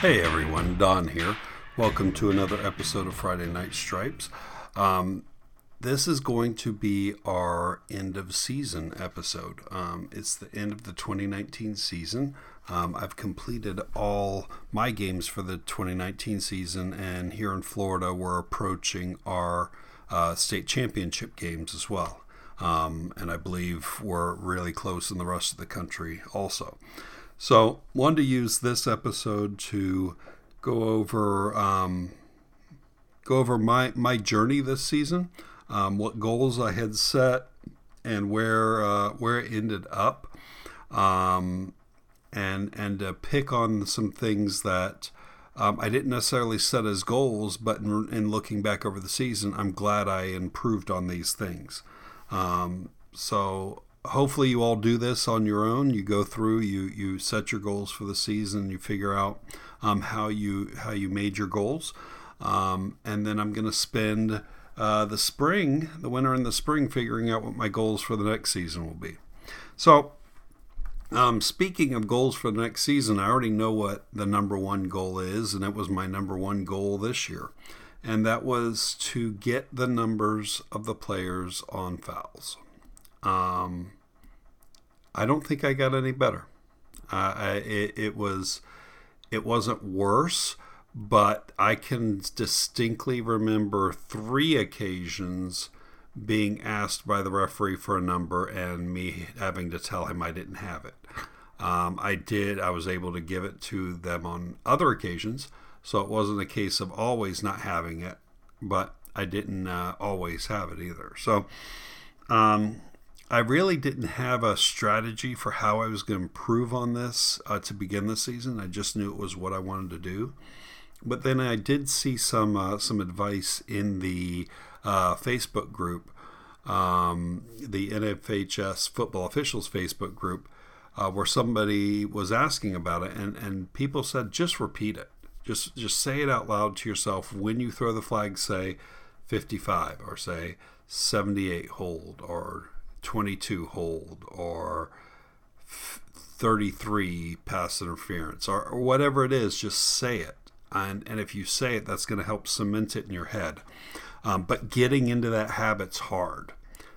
Hey everyone, Don here. Welcome to another episode of Friday Night Stripes. Um, this is going to be our end of season episode. Um, it's the end of the 2019 season. Um, I've completed all my games for the 2019 season, and here in Florida, we're approaching our uh, state championship games as well. Um, and I believe we're really close in the rest of the country also. So, wanted to use this episode to go over um, go over my my journey this season, um, what goals I had set, and where uh, where it ended up, um, and and to pick on some things that. Um, I didn't necessarily set as goals, but in, in, looking back over the season, I'm glad I improved on these things. Um, so hopefully you all do this on your own. You go through, you you set your goals for the season, you figure out um, how you how you made your goals, um, and then I'm going to spend uh, the spring, the winter and the spring, figuring out what my goals for the next season will be. So. Um, speaking of goals for the next season, I already know what the number one goal is, and it was my number one goal this year. And that was to get the numbers of the players on fouls. Um, I don't think I got any better. Uh, I, it, it was, it wasn't worse, but I can distinctly remember three occasions being asked by the referee for a number and me having to tell him I didn't have it. Um, I did. I was able to give it to them on other occasions, so it wasn't a case of always not having it, but I didn't uh, always have it either. So, um, I really didn't have a strategy for how I was going to improve on this uh, to begin the season. I just knew it was what I wanted to do. But then I did see some uh, some advice in the uh, Facebook group, um, the NFHS football officials Facebook group, uh, where somebody was asking about it, and, and people said just repeat it, just just say it out loud to yourself when you throw the flag. Say 55 or say 78 hold or 22 hold or 33 pass interference or, whatever it is, just say it. And, and if you say it, that's going to help cement it in your head. Um, but getting into that habit's hard.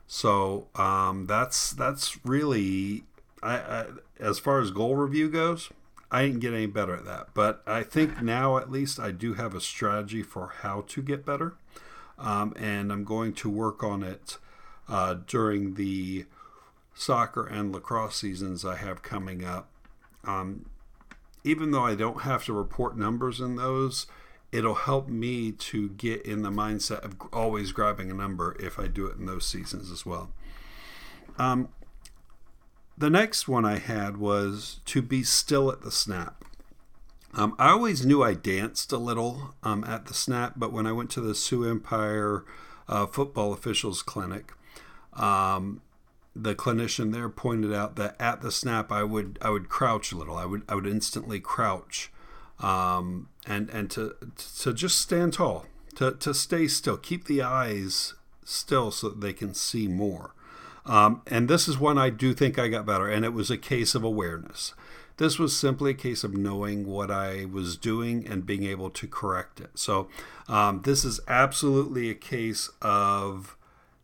So um, that's that's really, I, I, as far as goal review goes, I didn't get any better at that. But I think now at least I do have a strategy for how to get better. Um, and I'm going to work on it uh, during the soccer and lacrosse seasons I have coming up. Um, even though I don't have to report numbers in those, it'll help me to get in the mindset of always grabbing a number if I do it in those seasons as well. Um, the next one I had was to be still at the snap. Um, I always knew I danced a little um, at the snap, but when I went to the Sioux Empire uh, Football Officials Clinic, um, the clinician there pointed out that at the snap I would I would crouch a little. I would I would instantly crouch, um, and and to to just stand tall, to to stay still, keep the eyes still so that they can see more. Um, and this is one I do think I got better, and it was a case of awareness. This was simply a case of knowing what I was doing and being able to correct it. So, um, this is absolutely a case of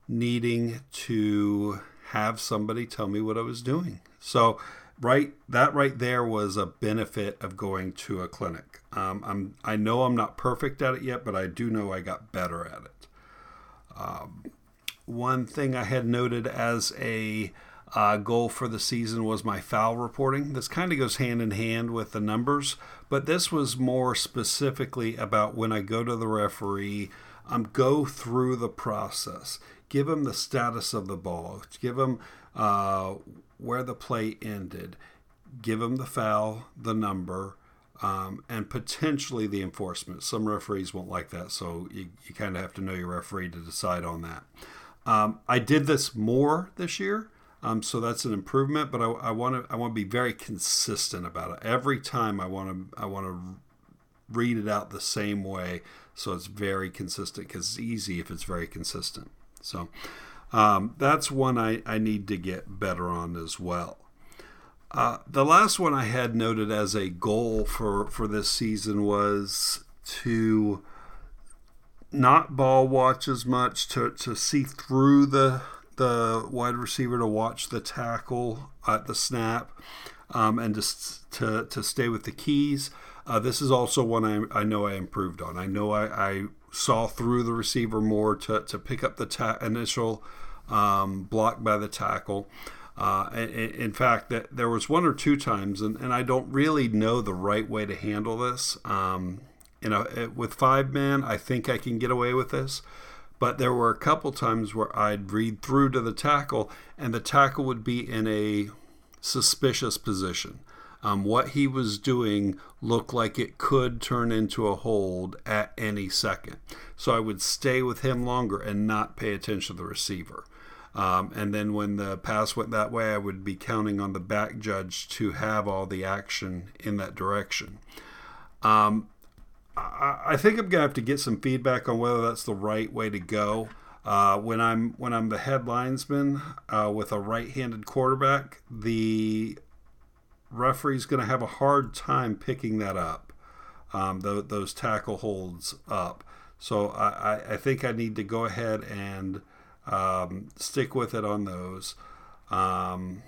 needing to have somebody tell me what I was doing. So, right, that right there was a benefit of going to a clinic. Um, I'm, I know I'm not perfect at it yet, but I do know I got better at it. Um, one thing I had noted as a uh, goal for the season was my foul reporting. This kind of goes hand in hand with the numbers, but this was more specifically about when I go to the referee, um, go through the process give them the status of the ball, give them uh, where the play ended, give them the foul, the number, um, and potentially the enforcement. Some referees won't like that, so you, you kind of have to know your referee to decide on that. Um, I did this more this year, um, so that's an improvement. But I want to I want to be very consistent about it. Every time I want to I want to read it out the same way, so it's very consistent. Because it's easy if it's very consistent. So um, that's one I, I need to get better on as well. Uh, the last one I had noted as a goal for, for this season was to not ball watch as much, to, to see through the the wide receiver, to watch the tackle at the snap, um, and just to, to stay with the keys. Uh, this is also one I, I know I improved on. I know I, I saw through the receiver more to, to pick up the ta- initial um, block by the tackle. Uh, in fact, that there was one or two times, and, and I don't really know the right way to handle this. Um, you know, with five man, I think I can get away with this. But there were a couple times where I'd read through to the tackle, and the tackle would be in a suspicious position. Um, what he was doing looked like it could turn into a hold at any second. So I would stay with him longer and not pay attention to the receiver. Um, and then when the pass went that way, I would be counting on the back judge to have all the action in that direction. Um, I, I, think I'm gonna have to get some feedback on whether that's the right way to go. Uh, when I'm when I'm the head linesman uh, with a right-handed quarterback, the referee's going to have a hard time picking that up, um, the, those tackle holds up. So I, I think I need to go ahead and um, stick with it on those. Um,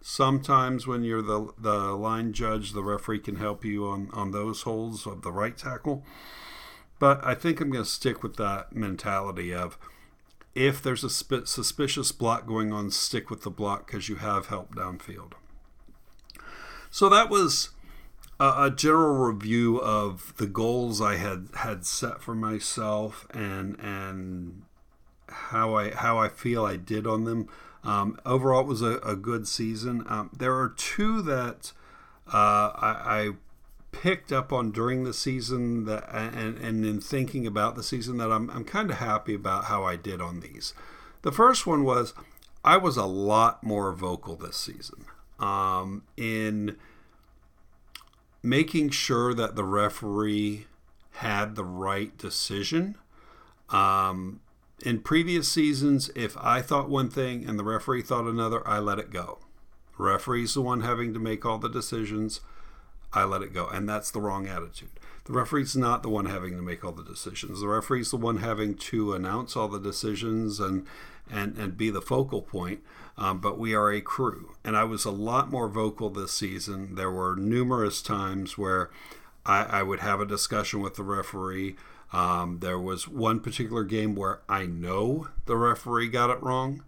sometimes when you're the, the line judge, the referee can help you on, on those holds of the right tackle. But I think I'm going to stick with that mentality of if there's a suspicious block going on, stick with the block because you have help downfield. So that was a, a, general review of the goals I had had set for myself and and how I how I feel I did on them. Um, overall, it was a, a good season. Um, there are two that uh, I, I, picked up on during the season that and, and in thinking about the season that I'm, I'm kind of happy about how I did on these. The first one was I was a lot more vocal this season um, in making sure that the referee had the right decision. Um, in previous seasons, if I thought one thing and the referee thought another, I let it go. The referee's the one having to make all the decisions. I let it go. And that's the wrong attitude. The referee's not the one having to make all the decisions. The referee's the one having to announce all the decisions and and, and be the focal point. Um, but we are a crew. And I was a lot more vocal this season. There were numerous times where I, I would have a discussion with the referee um, there was one particular game where I know the referee got it wrong.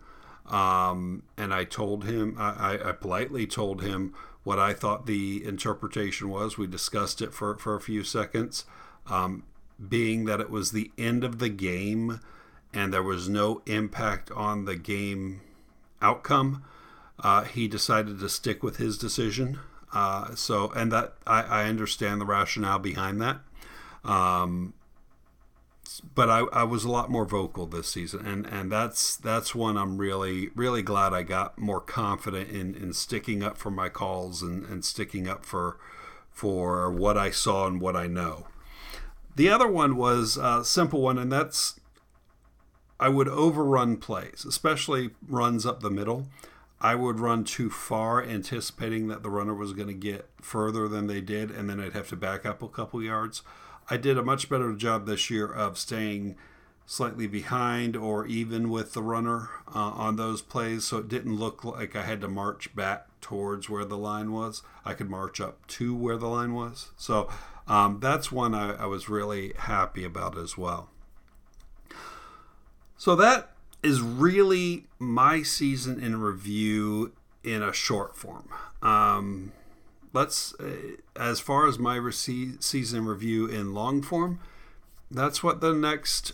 Um, and I told him, I, I, politely told him what I thought the interpretation was. We discussed it for, for a few seconds, um, being that it was the end of the game and there was no impact on the game outcome. Uh, he decided to stick with his decision. Uh, so, and that I, I, understand the rationale behind that. Um, but I, I was a lot more vocal this season, and, and that's that's one I'm really really glad I got more confident in, in sticking up for my calls and, and sticking up for for what I saw and what I know. The other one was a simple one, and that's I would overrun plays, especially runs up the middle. I would run too far, anticipating that the runner was going to get further than they did, and then I'd have to back up a couple yards. I did a much better job this year of staying slightly behind or even with the runner uh, on those plays, so it didn't look like I had to march back towards where the line was. I could march up to where the line was. So um, that's one I, I was really happy about as well. So that is really my season in review in a short form. Um, let's uh, as far as my rece- season review in long form that's what the next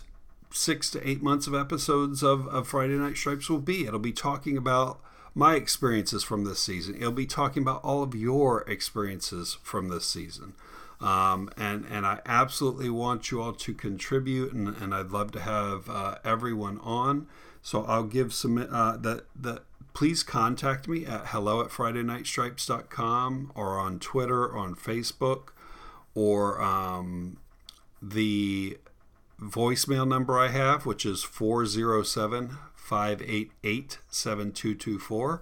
six to eight months of episodes of, of friday night stripes will be. It'll be talking about my experiences from this season. It'll be talking about all of your experiences from this season. Um, and and I absolutely want you all to contribute, and, and I'd love to have uh, everyone on. So I'll give some uh, the the please contact me at hello at fridaynightstripes.com or on Twitter or on Facebook or um, the voicemail number I have, which is 407 588 7224.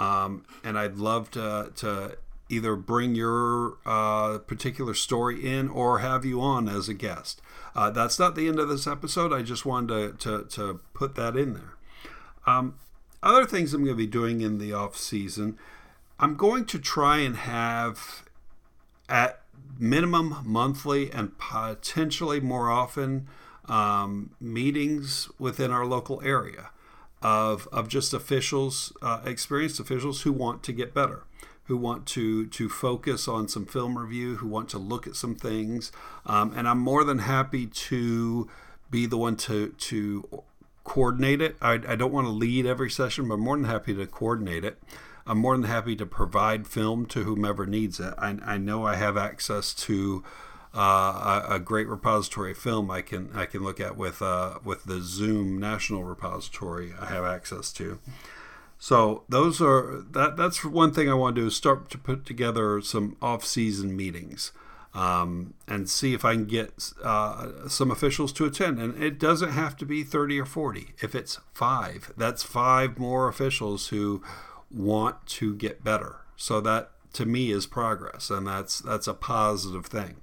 Um, and I'd love to, to either bring your uh, particular story in or have you on as a guest. Uh, that's not the end of this episode. I just wanted to, to, to put that in there. Um, other things I'm going to be doing in the off season, I'm going to try and have at minimum monthly and potentially more often um, meetings within our local area of, of just officials, uh, experienced officials who want to get better, who want to to focus on some film review, who want to look at some things, um, and I'm more than happy to be the one to to coordinate it. I, I don't want to lead every session, but I'm more than happy to coordinate it. I'm more than happy to provide film to whomever needs it. I, I know I have access to uh, a, a, great repository of film I can I can look at with uh, with the Zoom National Repository I have access to. So those are that that's one thing I want to do is start to put together some off-season meetings um, and see if I can get uh, some officials to attend. And it doesn't have to be 30 or 40. If it's five, that's five more officials who want to get better. So that to me is progress, and that's that's a positive thing.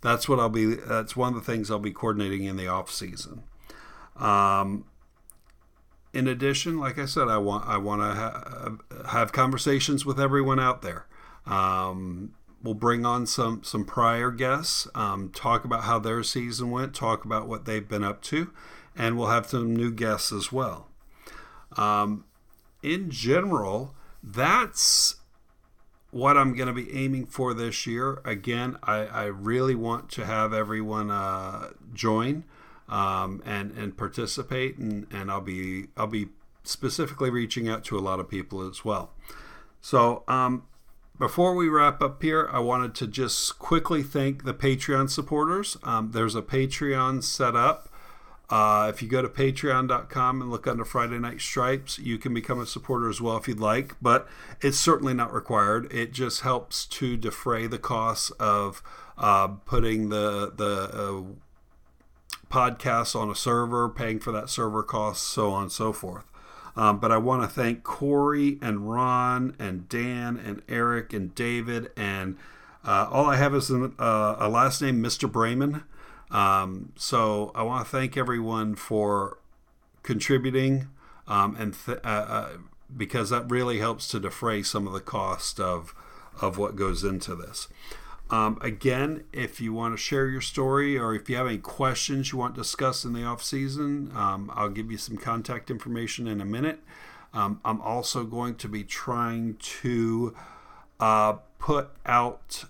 That's what I'll be. That's one of the things I'll be coordinating in the off season. Um, in addition, like I said, I want I want to ha- have conversations with everyone out there. Um, we'll bring on some some prior guests, um, talk about how their season went, talk about what they've been up to, and we'll have some new guests as well. Um, in general, that's what I'm going to be aiming for this year. Again, I, I really want to have everyone uh, join um, and and participate, and, and I'll be I'll be specifically reaching out to a lot of people as well. So um, before we wrap up here, I wanted to just quickly thank the Patreon supporters. Um, there's a Patreon set up. Uh, if you go to patreon.com and look under Friday Night Stripes, you can become a supporter as well if you'd like, but it's certainly not required. It just helps to defray the costs of uh, putting the, the uh, podcasts on a server, paying for that server cost, so on and so forth. Um, but I want to thank Corey and Ron and Dan and Eric and David and uh, all I have is an, uh, a last name, Mr. Brayman. Um, so I want to thank everyone for contributing, um, and th- uh, uh, because that really helps to defray some of the cost of of what goes into this. Um, again, if you want to share your story or if you have any questions you want discussed in the off season, um, I'll give you some contact information in a minute. Um, I'm also going to be trying to uh, put out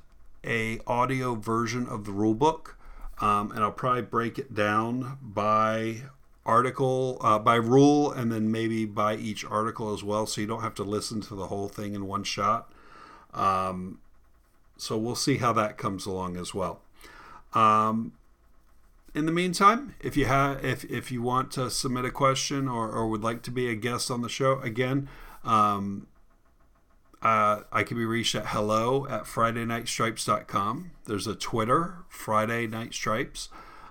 a audio version of the rule book um, and I'll probably break it down by article, uh, by rule, and then maybe by each article as well, so you don't have to listen to the whole thing in one shot. Um, so we'll see how that comes along as well. Um, in the meantime, if you have, if if you want to submit a question or, or would like to be a guest on the show, again, um, uh, I can be reached at hello at FridayNightStripes.com. There's a Twitter, Friday Night Stripes.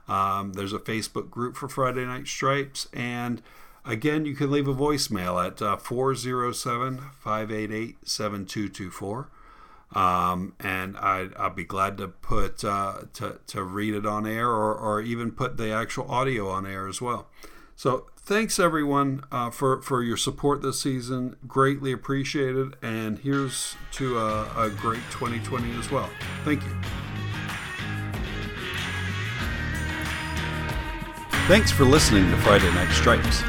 Um, there's a Facebook group for Friday Night Stripes. And again, you can leave a voicemail at uh, 407 588 7224. Um, and I, I'll be glad to put uh, to, to read it on air or, or even put the actual audio on air as well. So thanks everyone uh, for for your support this season. Greatly appreciated, and here's to a, a great 2020 as well. Thank you. Thanks for listening to Friday Night Stripes.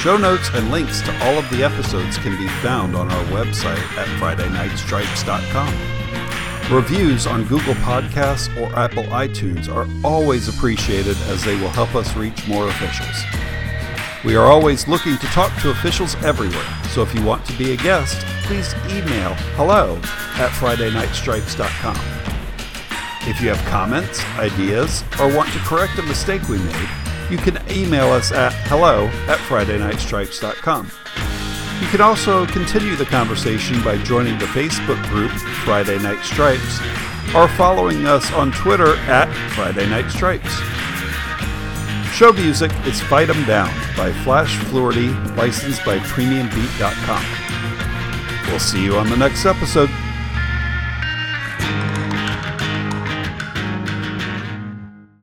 Show notes and links to all of the episodes can be found on our website at FridayNightStripes.com. Reviews on Google Podcasts or Apple iTunes are always appreciated as they will help us reach more officials. We are always looking to talk to officials everywhere, so if you want to be a guest, please email hello at FridayNightStripes.com. If you have comments, ideas, or want to correct a mistake we made, you can email us at hello at FridayNightStripes.com. You can also continue the conversation by joining the Facebook group Friday Night Stripes or following us on Twitter at Friday Night Stripes. Show music is Fight 'em Down by Flash Fluorty, licensed by PremiumBeat.com. We'll see you on the next episode.